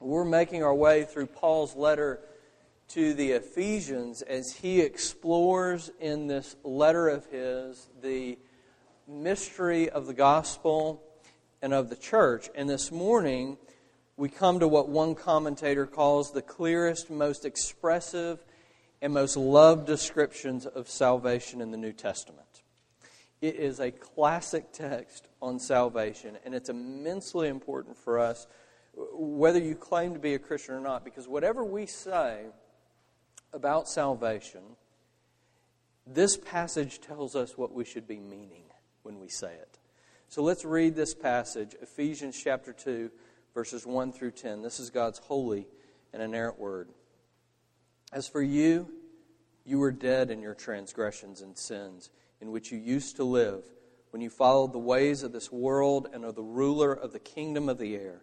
We're making our way through Paul's letter to the Ephesians as he explores in this letter of his the mystery of the gospel and of the church. And this morning, we come to what one commentator calls the clearest, most expressive, and most loved descriptions of salvation in the New Testament. It is a classic text on salvation, and it's immensely important for us, whether you claim to be a Christian or not, because whatever we say about salvation, this passage tells us what we should be meaning when we say it. So let's read this passage, Ephesians chapter 2, verses 1 through 10. This is God's holy and inerrant word. As for you, you were dead in your transgressions and sins, in which you used to live, when you followed the ways of this world and of the ruler of the kingdom of the air,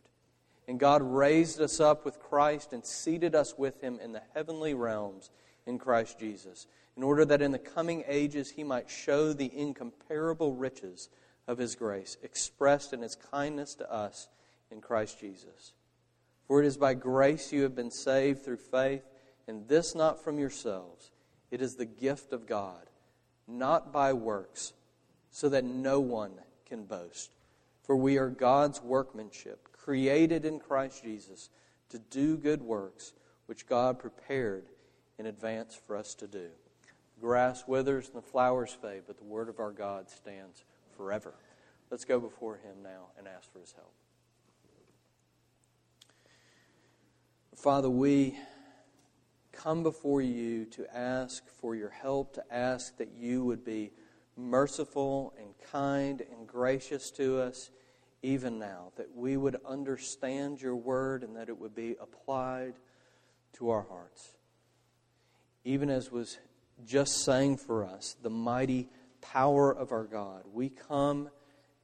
And God raised us up with Christ and seated us with him in the heavenly realms in Christ Jesus, in order that in the coming ages he might show the incomparable riches of his grace, expressed in his kindness to us in Christ Jesus. For it is by grace you have been saved through faith, and this not from yourselves. It is the gift of God, not by works, so that no one can boast. For we are God's workmanship, created in Christ Jesus to do good works, which God prepared in advance for us to do. The grass withers and the flowers fade, but the word of our God stands forever. Let's go before him now and ask for his help. Father, we come before you to ask for your help, to ask that you would be merciful and kind and gracious to us even now, that we would understand your word and that it would be applied to our hearts. Even as was just saying for us, the mighty power of our God, we come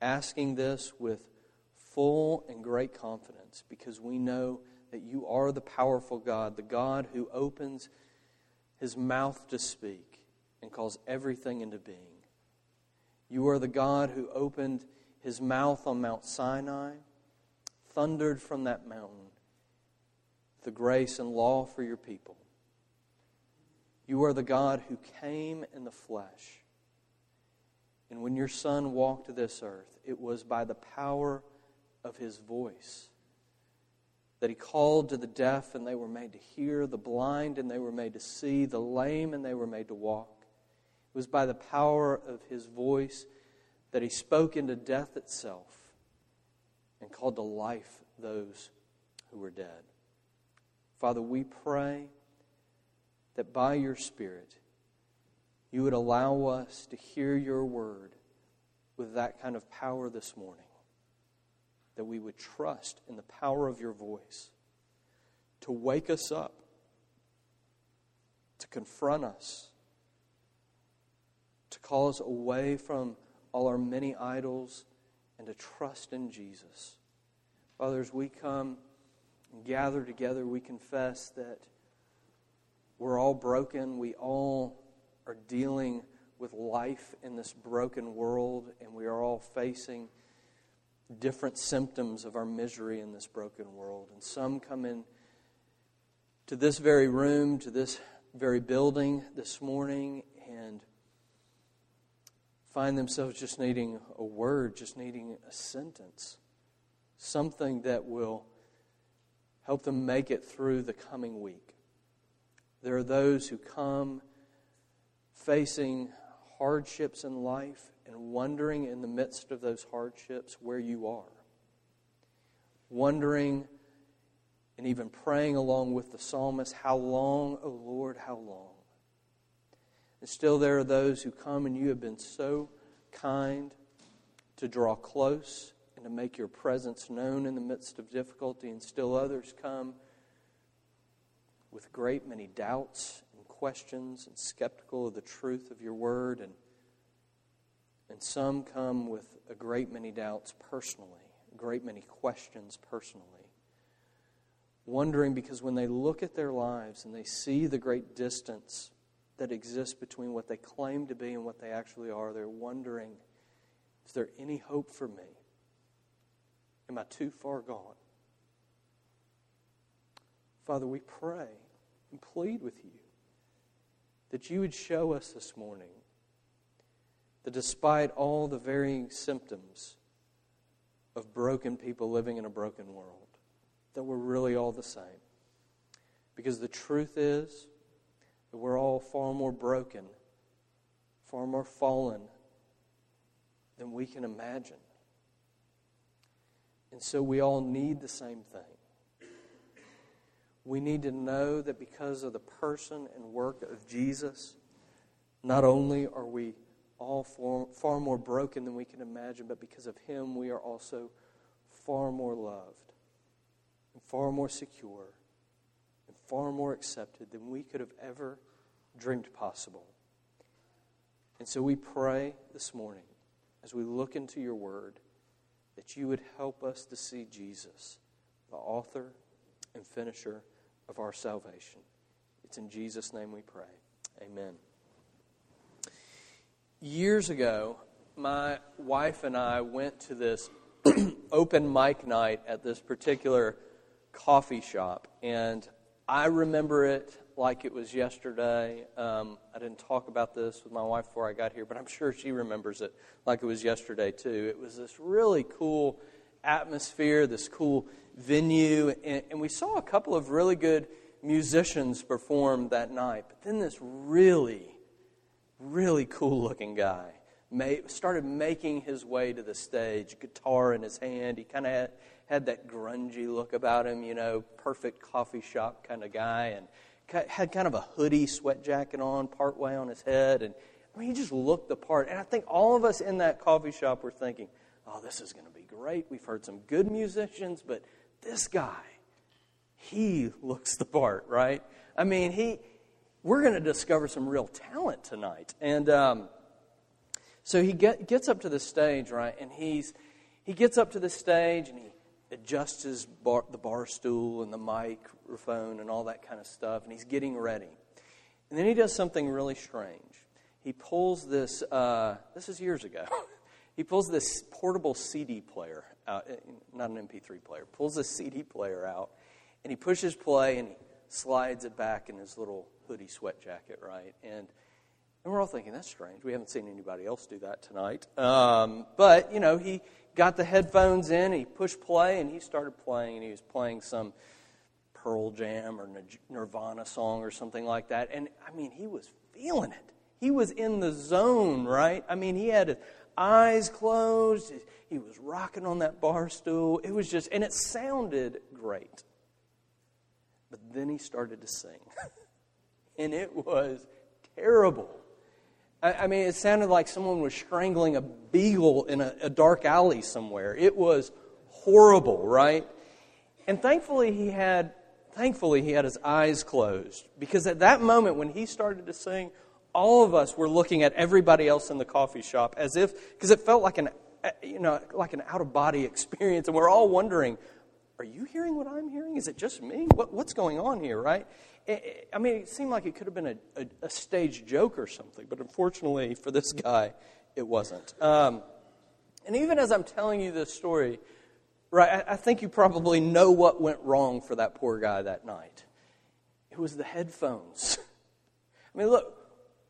asking this with full and great confidence because we know that you are the powerful God, the God who opens his mouth to speak and calls everything into being. You are the God who opened his mouth on Mount Sinai, thundered from that mountain the grace and law for your people. You are the God who came in the flesh. And when your Son walked this earth, it was by the power of his voice that he called to the deaf and they were made to hear, the blind and they were made to see, the lame and they were made to walk. It was by the power of his voice that he spoke into death itself and called to life those who were dead. Father, we pray that by your Spirit, you would allow us to hear your word with that kind of power this morning that we would trust in the power of your voice to wake us up, to confront us, to call us away from all our many idols, and to trust in Jesus. Fathers, we come and gather together, we confess that we're all broken. We all are dealing with life in this broken world, and we are all facing different symptoms of our misery in this broken world. And some come in to this very room, to this very building this morning, find themselves just needing a word, just needing a sentence, something that will help them make it through the coming week. There are those who come facing hardships in life and wondering in the midst of those hardships where you are. Wondering and even praying along with the psalmist, How long, O Lord, how long? And still, there are those who come and you have been so kind to draw close and to make your presence known in the midst of difficulty, and still others come with great many doubts and questions and skeptical of the truth of your word, and, and some come with a great many doubts personally, a great many questions personally. Wondering because when they look at their lives and they see the great distance that exists between what they claim to be and what they actually are, they're wondering is there any hope for me? Am I too far gone? Father, we pray and plead with you that you would show us this morning that despite all the varying symptoms of broken people living in a broken world, that we're really all the same. Because the truth is that we're all far more broken, far more fallen than we can imagine. And so we all need the same thing. We need to know that because of the person and work of Jesus, not only are we all far, far more broken than we can imagine, but because of Him, we are also far more loved and far more secure far more accepted than we could have ever dreamed possible. And so we pray this morning as we look into your word that you would help us to see Jesus, the author and finisher of our salvation. It's in Jesus' name we pray. Amen. Years ago, my wife and I went to this open mic night at this particular coffee shop, and I remember it like it was yesterday. Um, I didn't talk about this with my wife before I got here, but I'm sure she remembers it like it was yesterday, too. It was this really cool atmosphere, this cool venue, and, and we saw a couple of really good musicians perform that night. But then this really, really cool looking guy made, started making his way to the stage, guitar in his hand. He kind of had, that grungy look about him, you know, perfect coffee shop kind of guy. And had kind of a hoodie sweat jacket on partway on his head. And I mean, he just looked the part. And I think all of us in that coffee shop were thinking, oh, this is going to be great. We've heard some good musicians, but this guy, he looks the part, right? I mean, he, we're going to discover some real talent tonight. And um, so he get, gets up to the stage, right? And he's, he gets up to the stage and he adjusts his bar, the bar stool and the microphone and all that kind of stuff, and he's getting ready. And then he does something really strange. He pulls this, uh, this is years ago, he pulls this portable CD player out, eh, not an MP3 player, pulls a CD player out, and he pushes play and he slides it back in his little hoodie sweat jacket, right? And and we're all thinking, that's strange. We haven't seen anybody else do that tonight. Um, but, you know, he got the headphones in, he pushed play, and he started playing, and he was playing some Pearl Jam or Nirvana song or something like that. And, I mean, he was feeling it. He was in the zone, right? I mean, he had his eyes closed. He was rocking on that bar stool. It was just, and it sounded great. But then he started to sing. and it was terrible. I, I mean, it sounded like someone was strangling a beagle in a, a dark alley somewhere. It was horrible, right? And thankfully, he had thankfully he had his eyes closed because at that moment when he started to sing all of us were looking at everybody else in the coffee shop as if because it felt like an you know like an out of body experience. And we're all wondering are you hearing what i'm hearing? Is it just me? What, what's going on here? Right I mean, it seemed like it could have been a, a, a, stage joke or something, but unfortunately for this guy, it wasn't. Um, and even as I'm telling you this story, right, I, I think you probably know what went wrong for that poor guy that night. It was the headphones. I mean, look,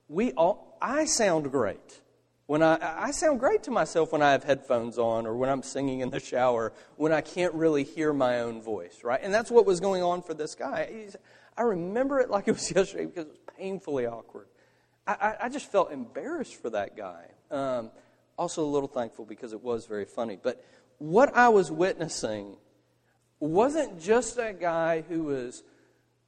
we all, I sound great. When I, I sound great to myself when I have headphones on or when I'm singing in the shower, when I can't really hear my own voice, right? And that's what was going on for this guy. He's, I remember it like it was yesterday because it was painfully awkward. I, I, I just felt embarrassed for that guy. Um, also, a little thankful because it was very funny. But what I was witnessing wasn't just a guy who was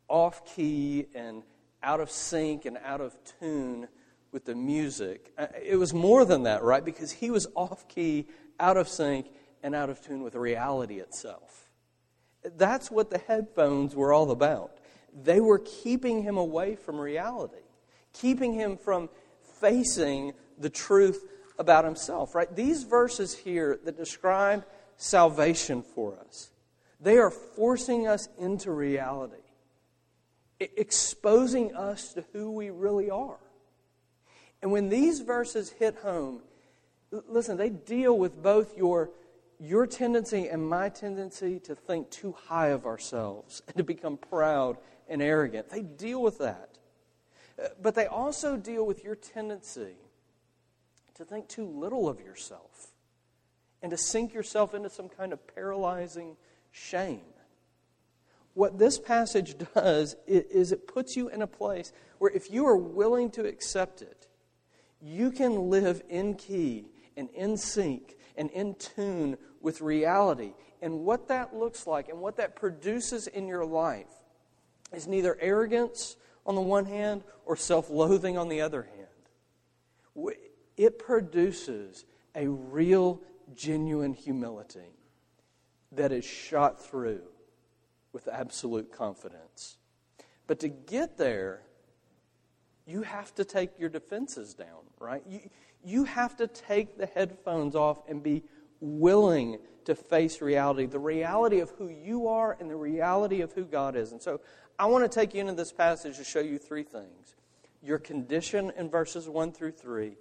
off key and out of sync and out of tune with the music. Uh, it was more than that, right? Because he was off key, out of sync, and out of tune with reality itself. That's what the headphones were all about. They were keeping him away from reality, keeping him from facing the truth about himself, right? These verses here that describe salvation for us, they are forcing us into reality, exposing us to who we really are. And when these verses hit home, listen, they deal with both your, your tendency and my tendency to think too high of ourselves and to become proud and arrogant. They deal with that. Uh, but they also deal with your tendency to think too little of yourself and to sink yourself into some kind of paralyzing shame. What this passage does is it puts you in a place where if you are willing to accept it, you can live in key and in sync and in tune with reality. And what that looks like and what that produces in your life is neither arrogance on the one hand or self loathing on the other hand. It produces a real, genuine humility that is shot through with absolute confidence. But to get there, you have to take your defenses down, right? You, you have to take the headphones off and be willing to face reality, the reality of who you are and the reality of who God is. And so I want to take you into this passage to show you three things your condition in verses 1 through 3,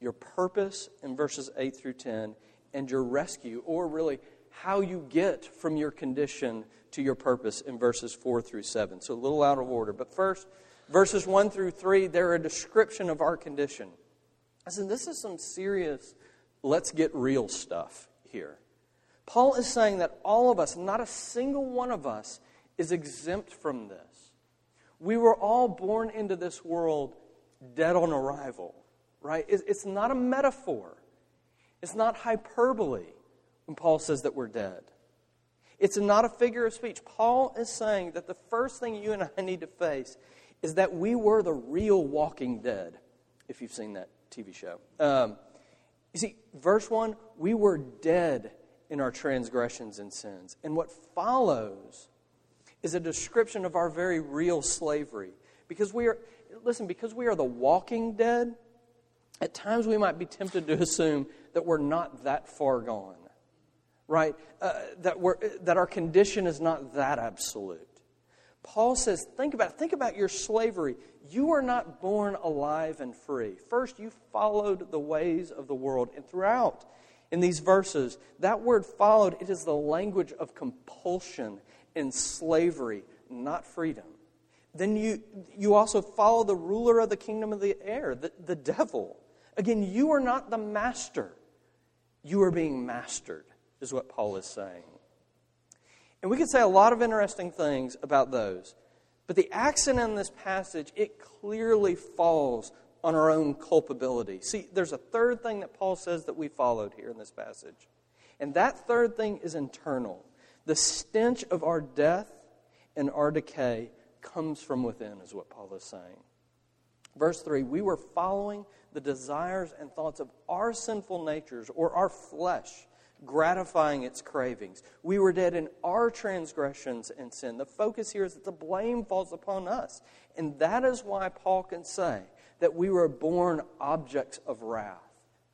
your purpose in verses 8 through 10, and your rescue, or really how you get from your condition to your purpose in verses 4 through 7. So a little out of order. But first, verses 1 through 3, they're a description of our condition. I said, this is some serious, let's get real stuff here. Paul is saying that all of us, not a single one of us, is exempt from this. We were all born into this world dead on arrival, right? It's not a metaphor, it's not hyperbole when Paul says that we're dead. It's not a figure of speech. Paul is saying that the first thing you and I need to face is that we were the real walking dead, if you've seen that TV show. Um, you see, verse 1 we were dead in our transgressions and sins. And what follows is a description of our very real slavery. Because we are, listen, because we are the walking dead, at times we might be tempted to assume that we're not that far gone, right? Uh, that, we're, that our condition is not that absolute. Paul says, think about. Think about your slavery. You are not born alive and free. First, you followed the ways of the world. And throughout in these verses, that word followed, it is the language of compulsion and slavery, not freedom. Then you, you also follow the ruler of the kingdom of the air, the, the devil. Again, you are not the master. You are being mastered, is what Paul is saying. And we could say a lot of interesting things about those. But the accent in this passage, it clearly falls on our own culpability. See, there's a third thing that Paul says that we followed here in this passage. And that third thing is internal. The stench of our death and our decay comes from within, is what Paul is saying. Verse 3 We were following the desires and thoughts of our sinful natures or our flesh gratifying its cravings. We were dead in our transgressions and sin. The focus here is that the blame falls upon us. And that is why Paul can say that we were born objects of wrath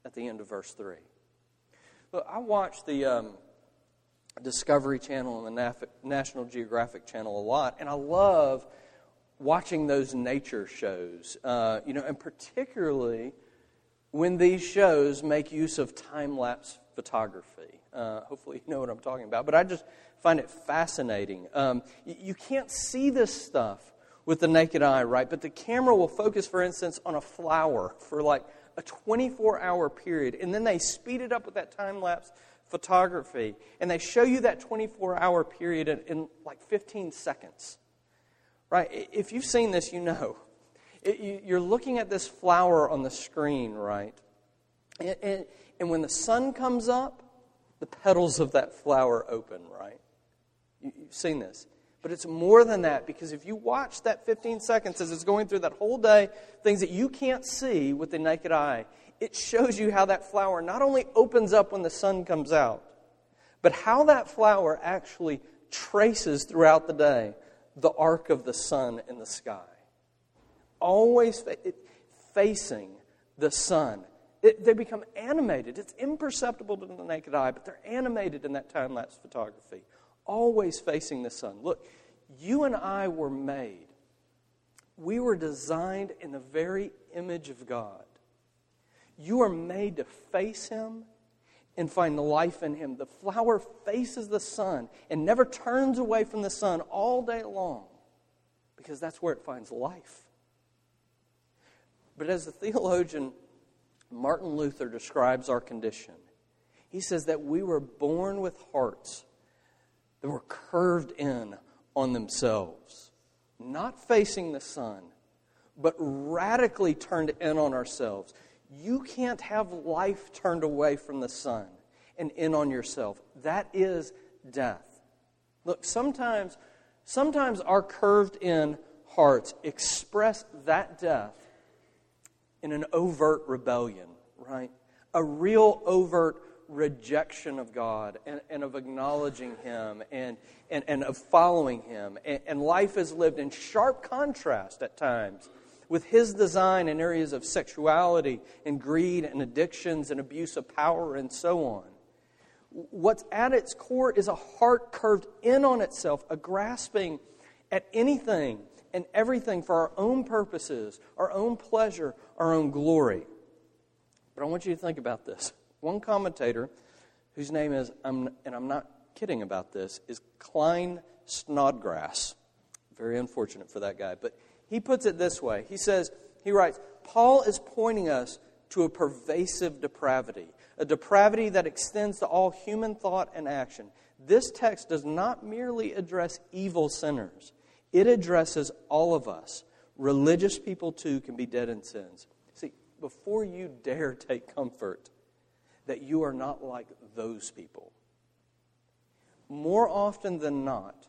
at the end of verse 3. Look, I watched the um, Discovery Channel and the Naf- National Geographic Channel a lot, and I love watching those nature shows, uh, you know, and particularly when these shows make use of time lapse photography. Uh, hopefully, you know what I'm talking about. But I just find it fascinating. Um, you can't see this stuff with the naked eye, right? But the camera will focus, for instance, on a flower for like a 24 hour period. And then they speed it up with that time lapse photography. And they show you that 24 hour period in, in, like 15 seconds. Right? If you've seen this, you know. It, you, you're looking at this flower on the screen, right? And, and, and when the sun comes up, the petals of that flower open, right? You, you've seen this. But it's more than that because if you watch that 15 seconds as it's going through that whole day, things that you can't see with the naked eye, it shows you how that flower not only opens up when the sun comes out, but how that flower actually traces throughout the day the arc of the sun in the sky. Always fa- facing the sun. It, they become animated. It's imperceptible to the naked eye, but they're animated in that time lapse photography. Always facing the sun. Look, you and I were made. We were designed in the very image of God. You are made to face Him and find life in Him. The flower faces the sun and never turns away from the sun all day long because that's where it finds life. But as the theologian Martin Luther describes our condition, he says that we were born with hearts that were curved in on themselves, not facing the sun, but radically turned in on ourselves. You can't have life turned away from the sun and in on yourself. That is death. Look, sometimes, sometimes our curved in hearts express that death in an overt rebellion, right? A real overt rejection of God and, and of acknowledging Him and, and, and of following Him. And, and life is lived in sharp contrast at times with His design in areas of sexuality and greed and addictions and abuse of power and so on. What's at its core is a heart curved in on itself, a grasping at anything and everything for our own purposes, our own pleasure, our own glory. But I want you to think about this. One commentator, whose name is, and I'm not kidding about this, is Klyne Snodgrass. Very unfortunate for that guy. But he puts it this way He says, he writes, Paul is pointing us to a pervasive depravity, a depravity that extends to all human thought and action. This text does not merely address evil sinners, it addresses all of us. Religious people, too, can be dead in sins. See, before you dare take comfort that you are not like those people, more often than not,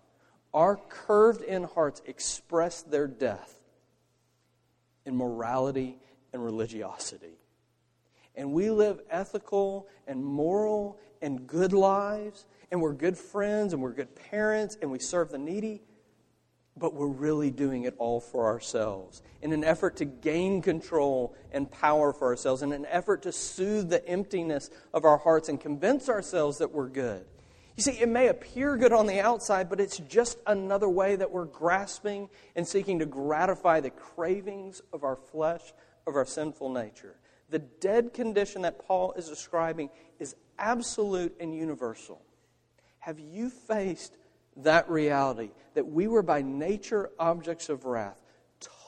our curved in hearts express their death in morality and religiosity. And we live ethical and moral and good lives, and we're good friends, and we're good parents, and we serve the needy, but we're really doing it all for ourselves in an effort to gain control and power for ourselves, in an effort to soothe the emptiness of our hearts and convince ourselves that we're good. You see, it may appear good on the outside, but it's just another way that we're grasping and seeking to gratify the cravings of our flesh, of our sinful nature. The dead condition that Paul is describing is absolute and universal. Have you faced that reality that we were by nature objects of wrath,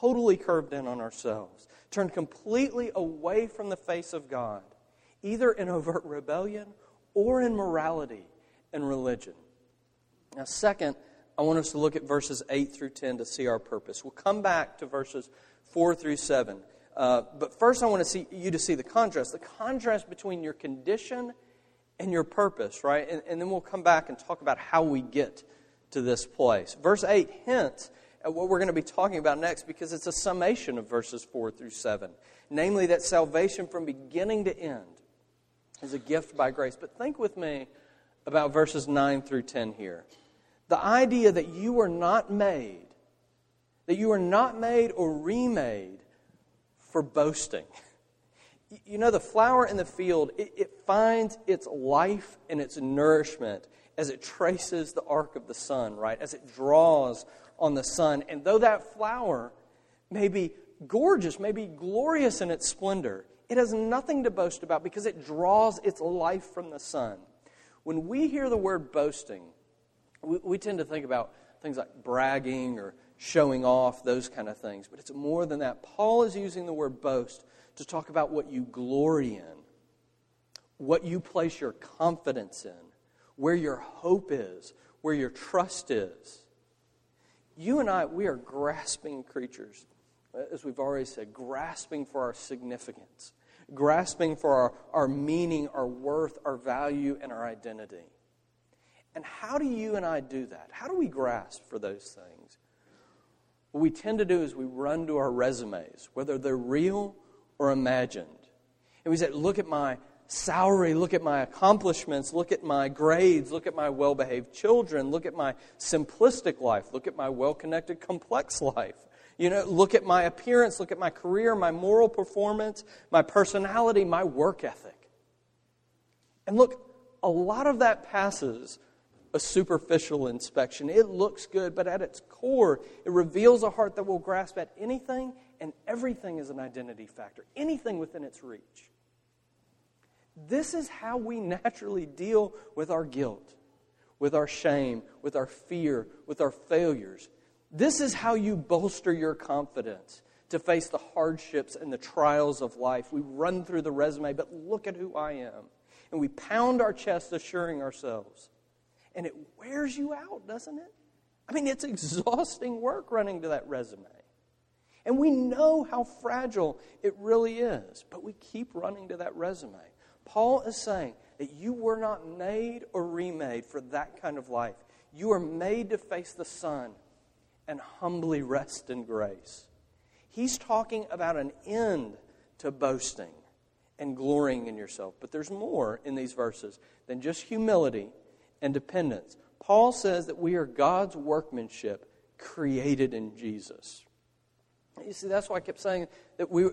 totally curved in on ourselves, turned completely away from the face of God, either in overt rebellion or in morality? and religion. Now, second, I want us to look at verses 8 through 10 to see our purpose. We'll come back to verses 4 through 7. Uh, but first, I want to see you to see the contrast the contrast between your condition and your purpose, right? And, and then we'll come back and talk about how we get to this place. Verse 8 hints at what we're going to be talking about next because it's a summation of verses 4 through 7. Namely, that salvation from beginning to end is a gift by grace. But think with me about verses 9 through 10 here. The idea that you were not made, that you were not made or remade for boasting. You know, the flower in the field, it, it finds its life and its nourishment as it traces the arc of the sun, right? As it draws on the sun. And though that flower may be gorgeous, may be glorious in its splendor, it has nothing to boast about because it draws its life from the sun. When we hear the word boasting, we, we tend to think about things like bragging or showing off, those kind of things. But it's more than that. Paul is using the word boast to talk about what you glory in, what you place your confidence in, where your hope is, where your trust is. You and I, we are grasping creatures, uh, as we've already said, grasping for our significance grasping for our, our meaning, our worth, our value, and our identity. And how do you and I do that? How do we grasp for those things? What we tend to do is we run to our resumes, whether they're real or imagined. And we say, look at my salary, look at my accomplishments, look at my grades, look at my well behaved children, look at my simplistic life, look at my well connected, complex life. You know, look at my appearance, look at my career, my moral performance, my personality, my work ethic. And look, a lot of that passes a superficial inspection. It looks good, but at its core, it reveals a heart that will grasp at anything and everything as an identity factor, anything within its reach. This is how we naturally deal with our guilt, with our shame, with our fear, with our failures. This is how you bolster your confidence to face the hardships and the trials of life. We run through the resume, but look at who I am. And we pound our chest, assuring ourselves. And it wears you out, doesn't it? I mean, it's exhausting work running to that resume. And we know how fragile it really is, but we keep running to that resume. Paul is saying that you were not made or remade for that kind of life. You are made to face the sun and humbly rest in grace. He's talking about an end to boasting and glorying in yourself. But there's more in these verses than just humility and dependence. Paul says that we are God's workmanship created in Jesus. You see, that's why I kept saying that we,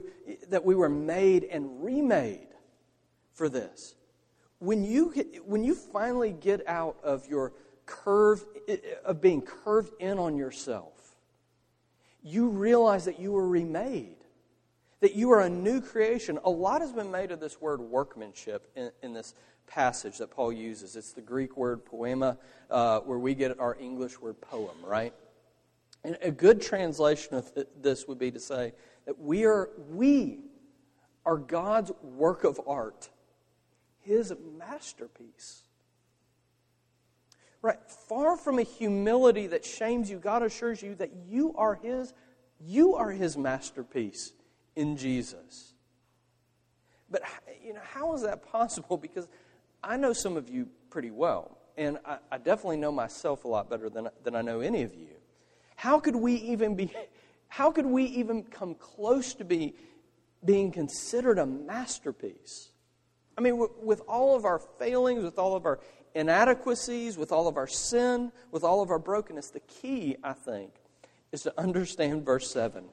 that we were made and remade for this. When you, when you finally get out of your curve, of being curved in on yourself, you realize that you were remade, that you are a new creation. A lot has been made of this word workmanship in, in this passage that Paul uses. It's the Greek word poema, uh, where we get our English word poem, right? And a good translation of this would be to say that we are, we are God's work of art, His masterpiece. Right? Far from a humility that shames you, God assures you that you are His, you are His masterpiece in Jesus. But you know, how is that possible? Because I know some of you pretty well, and I, I definitely know myself a lot better than, than I know any of you. How could we even be? How could we even come close to be being considered a masterpiece? I mean, with all of our failings, with all of our inadequacies, with all of our sin, with all of our brokenness, the key, I think, is to understand verse 7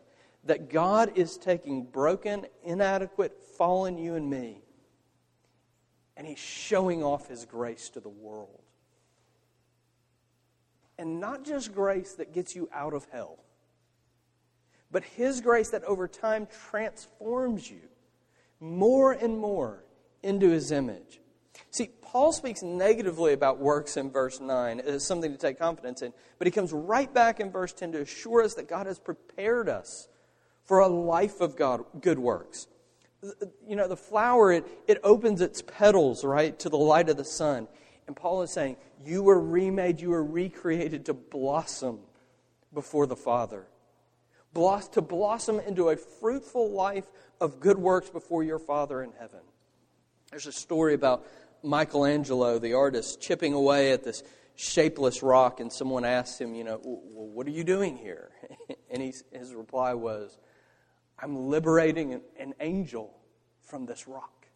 that God is taking broken, inadequate, fallen you and me, and He's showing off His grace to the world. And not just grace that gets you out of hell, but His grace that over time transforms you more and more into His image. See, Paul speaks negatively about works in verse 9 as something to take confidence in, but he comes right back in verse 10 to assure us that God has prepared us for a life of God, good works. You know, the flower, it, it opens its petals, right, to the light of the sun. And Paul is saying, You were remade, you were recreated to blossom before the Father. To blossom into a fruitful life of good works before your Father in heaven. There's a story about Michelangelo, the artist, chipping away at this shapeless rock, and someone asked him, You know, well, what are you doing here? And his reply was, I'm liberating an, an angel from this rock.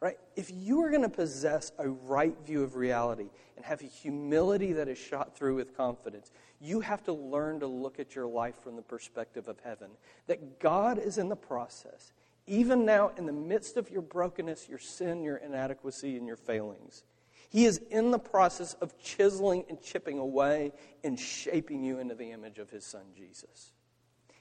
Right? If you are going to possess a right view of reality and have a humility that is shot through with confidence, you have to learn to look at your life from the perspective of heaven. That God is in the process even now in the midst of your brokenness, your sin, your inadequacy, and your failings. He is in the process of chiseling and chipping away and shaping you into the image of His Son, Jesus.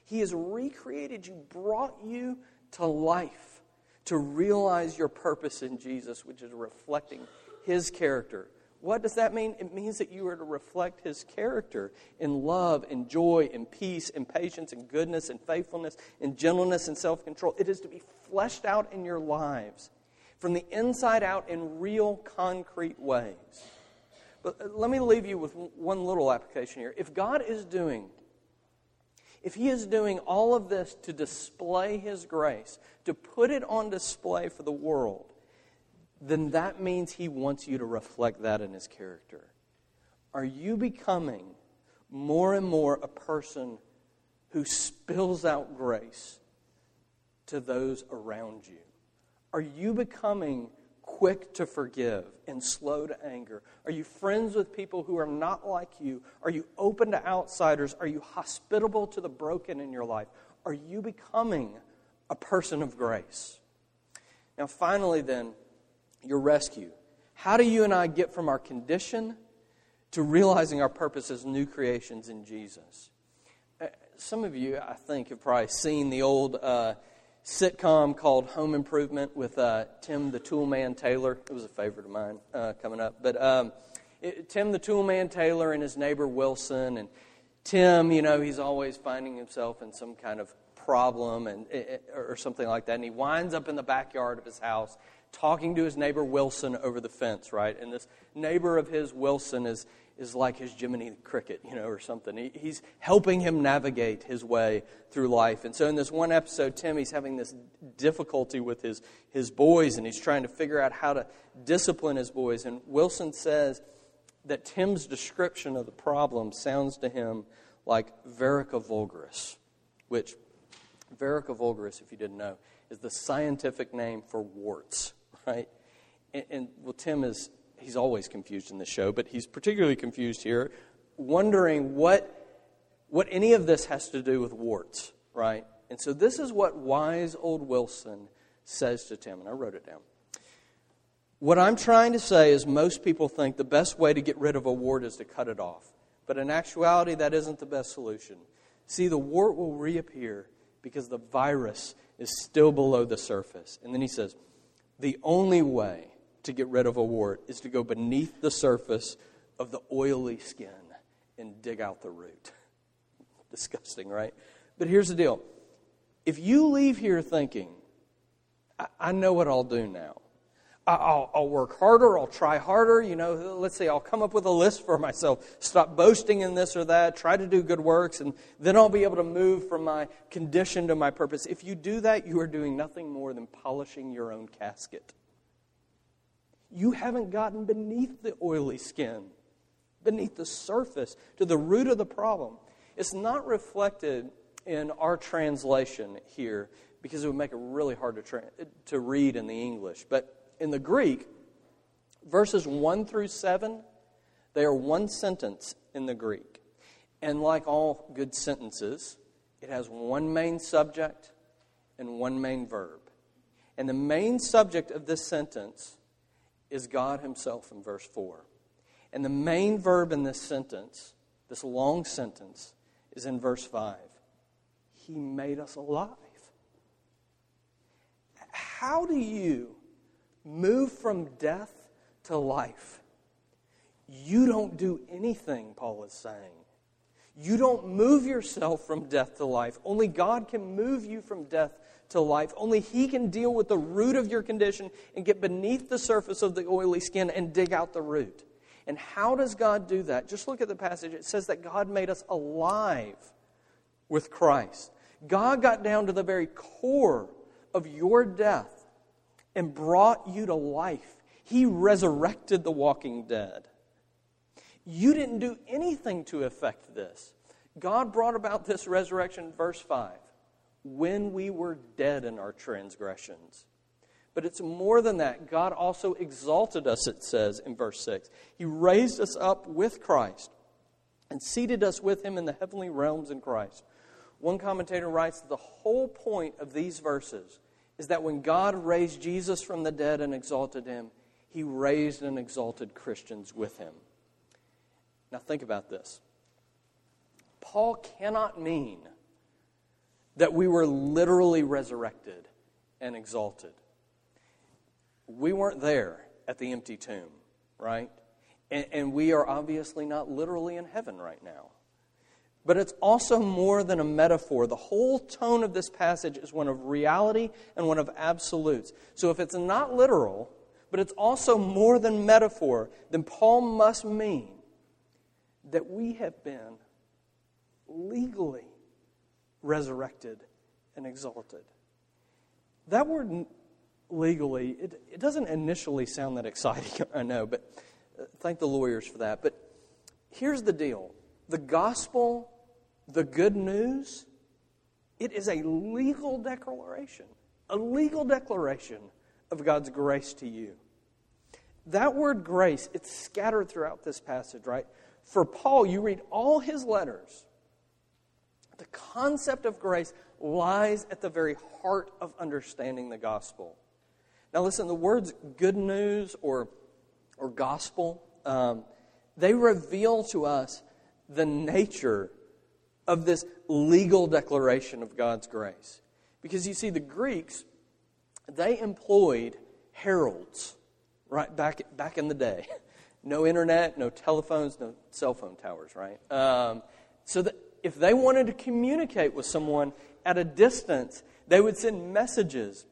He has recreated you, brought you to life to realize your purpose in Jesus, which is reflecting His character, what does that mean? It means that you are to reflect His character in love and joy and peace and patience and goodness and faithfulness and gentleness and self control. It is to be fleshed out in your lives from the inside out in real, concrete ways. But uh, let me leave you with one little application here. If God is doing if he is doing all of this to display his grace, to put it on display for the world, then that means he wants you to reflect that in his character. Are you becoming more and more a person who spills out grace to those around you? Are you becoming quick to forgive and slow to anger? Are you friends with people who are not like you? Are you open to outsiders? Are you hospitable to the broken in your life? Are you becoming a person of grace? Now, finally, then, your rescue. How do you and I get from our condition to realizing our purpose as new creations in Jesus? Uh, some of you, I think, have probably seen the old. Uh, sitcom called Home Improvement with uh, Tim the Toolman Taylor. It was a favorite of mine uh, coming up. But um, it, Tim the Toolman Taylor and his neighbor Wilson. And Tim, you know, he's always finding himself in some kind of problem and, or something like that. And he winds up in the backyard of his house talking to his neighbor Wilson over the fence, right? And this neighbor of his, Wilson, is is like his Jiminy Cricket, you know, or something. He, he's helping him navigate his way through life. And so in this one episode, Tim, he's having this difficulty with his, his boys, and he's trying to figure out how to discipline his boys. And Wilson says that Tim's description of the problem sounds to him like verruca vulgaris, which, verruca vulgaris, if you didn't know, is the scientific name for warts, right? And, and well, Tim is he's always confused in the show, but he's particularly confused here, wondering what, what any of this has to do with warts, right? And so this is what wise old Wilson says to Tim, and I wrote it down. What I'm trying to say is most people think the best way to get rid of a wart is to cut it off. But in actuality, that isn't the best solution. See, the wart will reappear because the virus is still below the surface. And then he says, the only way to get rid of a wart is to go beneath the surface of the oily skin and dig out the root. Disgusting, right? But here's the deal if you leave here thinking, I, I know what I'll do now. I'll, I'll, work harder. I'll try harder. You know, let's say I'll come up with a list for myself. Stop boasting in this or that. Try to do good works, and then I'll be able to move from my condition to my purpose. If you do that, you are doing nothing more than polishing your own casket you haven't gotten beneath the oily skin, beneath the surface, to the root of the problem. It's not reflected in our translation here because it would make it really hard to, tra- to read in the English. But in the Greek, verses 1 through 7, they are one sentence in the Greek. And like all good sentences, it has one main subject and one main verb. And the main subject of this sentence is God Himself in verse 4. And the main verb in this sentence, this long sentence, is in verse 5. He made us alive. How do you move from death to life? You don't do anything, Paul is saying. You don't move yourself from death to life. Only God can move you from death to life. Only He can deal with the root of your condition and get beneath the surface of the oily skin and dig out the root. And how does God do that? Just look at the passage. It says that God made us alive with Christ. God got down to the very core of your death and brought you to life. He resurrected the walking dead. You didn't do anything to affect this. God brought about this resurrection, verse 5 when we were dead in our transgressions. But it's more than that. God also exalted us, it says in verse 6. He raised us up with Christ and seated us with him in the heavenly realms in Christ. One commentator writes the whole point of these verses is that when God raised Jesus from the dead and exalted him, he raised and exalted Christians with him. Now, think about this. Paul cannot mean that we were literally resurrected and exalted. We weren't there at the empty tomb, right? And, and, we are obviously not literally in heaven right now. But it's also more than a metaphor. The whole tone of this passage is one of reality and one of absolutes. So if it's not literal, but it's also more than metaphor, then Paul must mean that we have been legally resurrected, and exalted. That word legally, it, it doesn't initially sound that exciting, I know, but uh, thank the lawyers for that. But here's the deal the gospel, the good news, it is a legal declaration, a legal declaration of God's grace to you. That word grace, it's scattered throughout this passage, right? For Paul, you read all his letters. The concept of grace lies at the very heart of understanding the gospel. Now, listen, the words good news or, or gospel, um, they reveal to us the nature of this legal declaration of God's grace. Because you see, the Greeks, they employed heralds, right, back, back in the day. No internet, no telephones, no cell phone towers, right? Um, so that if they wanted to communicate with someone at a distance, they would send messages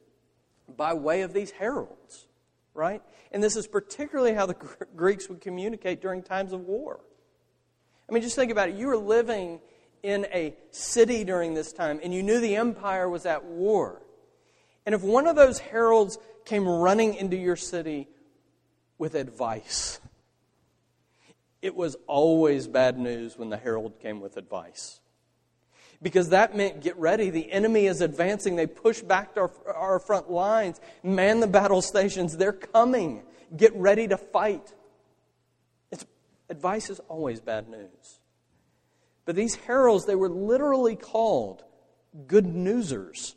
by way of these heralds, right? And this is particularly how the Greeks would communicate during times of war. I mean, just think about it. You were living in a city during this time, and you knew the empire was at war. And if one of those heralds came running into your city with advice, it was always bad news when the herald came with advice. Because that meant get ready. The enemy is advancing. They push back our, our front lines, man the battle stations. They're coming. Get ready to fight. It's, advice is always bad news. But these heralds, they were literally called good newsers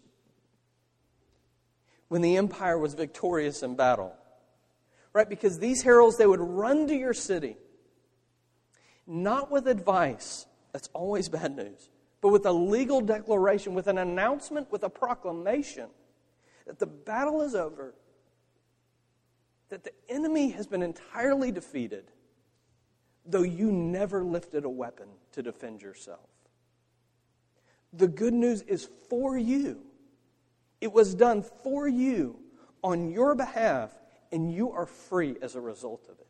when the empire was victorious in battle. Right? Because these heralds, they would run to your city, not with advice, that's always bad news, but with a legal declaration, with an announcement, with a proclamation that the battle is over, that the enemy has been entirely defeated, though you never lifted a weapon to defend yourself. The good news is for you. It was done for you on your behalf, and you are free as a result of it.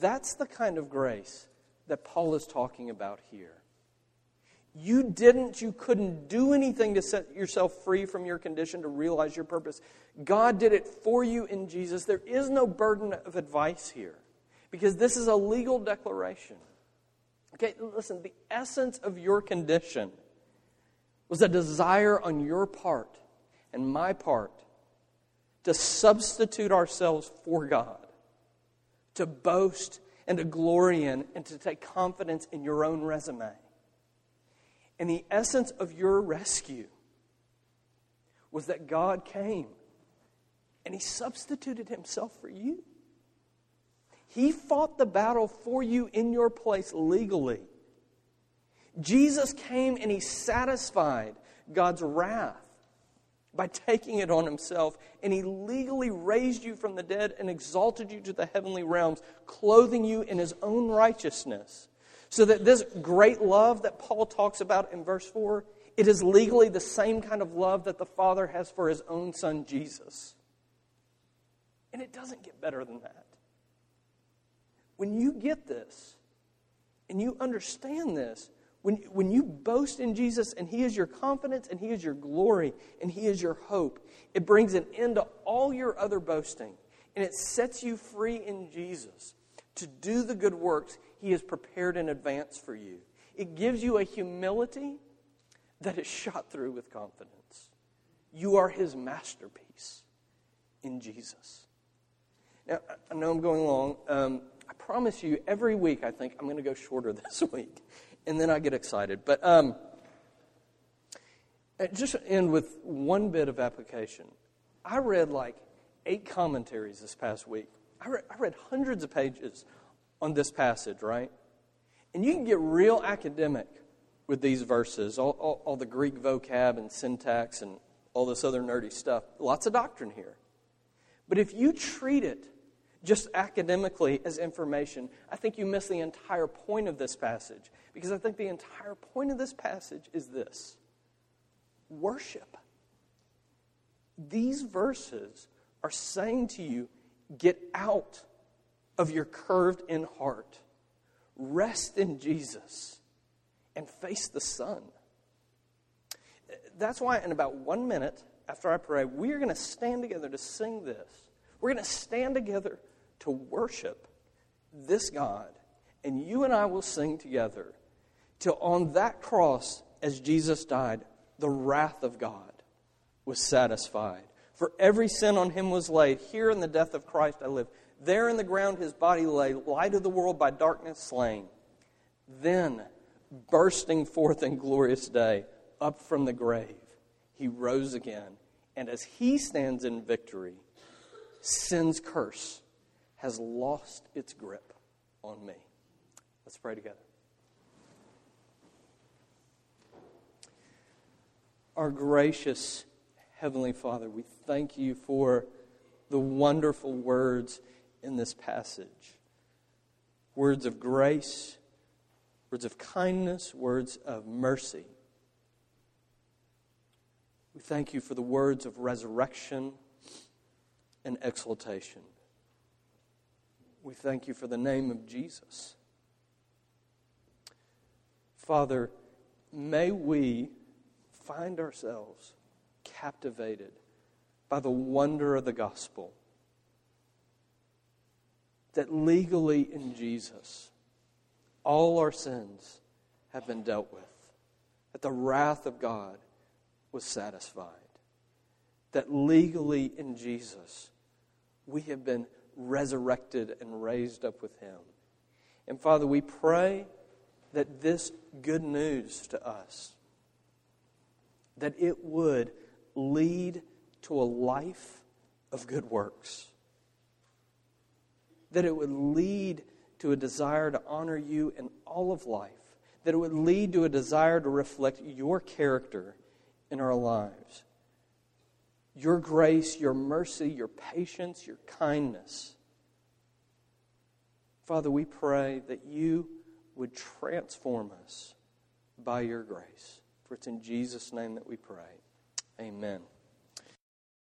That's the kind of grace that Paul is talking about here. You didn't, you couldn't do anything to set yourself free from your condition to realize your purpose. God did it for you in Jesus. There is no burden of advice here because this is a legal declaration. Okay, listen, the essence of your condition was a desire on your part and my part to substitute ourselves for God, to boast and to glory in, and to take confidence in your own resume. And the essence of your rescue was that God came and He substituted Himself for you. He fought the battle for you in your place legally. Jesus came and he satisfied God's wrath by taking it on himself, and he legally raised you from the dead and exalted you to the heavenly realms, clothing you in his own righteousness. So that this great love that Paul talks about in verse 4, it is legally the same kind of love that the Father has for his own son Jesus. And it doesn't get better than that. When you get this and you understand this, when, when you boast in Jesus and He is your confidence and He is your glory and He is your hope, it brings an end to all your other boasting and it sets you free in Jesus to do the good works He has prepared in advance for you. It gives you a humility that is shot through with confidence. You are His masterpiece in Jesus. Now, I know I'm going long. Um, I promise you, every week I think I'm going to go shorter this week, and then I get excited. But um, uh, just end with one bit of application. I read like eight commentaries this past week. I read, I read hundreds of pages on this passage, right? And you can get real academic with these verses, all, all, all, the Greek vocab and syntax and all this other nerdy stuff. Lots of doctrine here. But if you treat it just academically as information, I think you miss the entire point of this passage. Because I think the entire point of this passage is this worship. These verses are saying to you get out of your curved in heart, rest in Jesus, and face the sun. That's why, in about one minute after I pray, we are going to stand together to sing this. We're going to stand together to worship this God. And you and I will sing together till on that cross, as Jesus died, the wrath of God was satisfied For every sin on him was laid. Here in the death of Christ I live. There in the ground his body lay, light of the world by darkness slain. Then, bursting forth in glorious day, up from the grave, he rose again. And as he stands in victory, sin's curse has lost its grip on me. Let's pray together. Our gracious Heavenly Father, we thank you for the wonderful words in this passage words of grace, words of kindness, words of mercy. We thank you for the words of resurrection and exaltation. We thank you for the name of Jesus. Father, may we find ourselves captivated by the wonder of the gospel that legally in Jesus, all our sins have been dealt with, that the wrath of God was satisfied, that legally in Jesus, we have been resurrected and raised up with Him. And Father, we pray that this good news to us, that it would lead to a life of good works that it would lead to a desire to honor you in all of life, that it would lead to a desire to reflect your character in our lives. Your grace, your mercy, your patience, your kindness. Father, we pray that you would transform us by your grace. For it's in Jesus' name that we pray. Amen.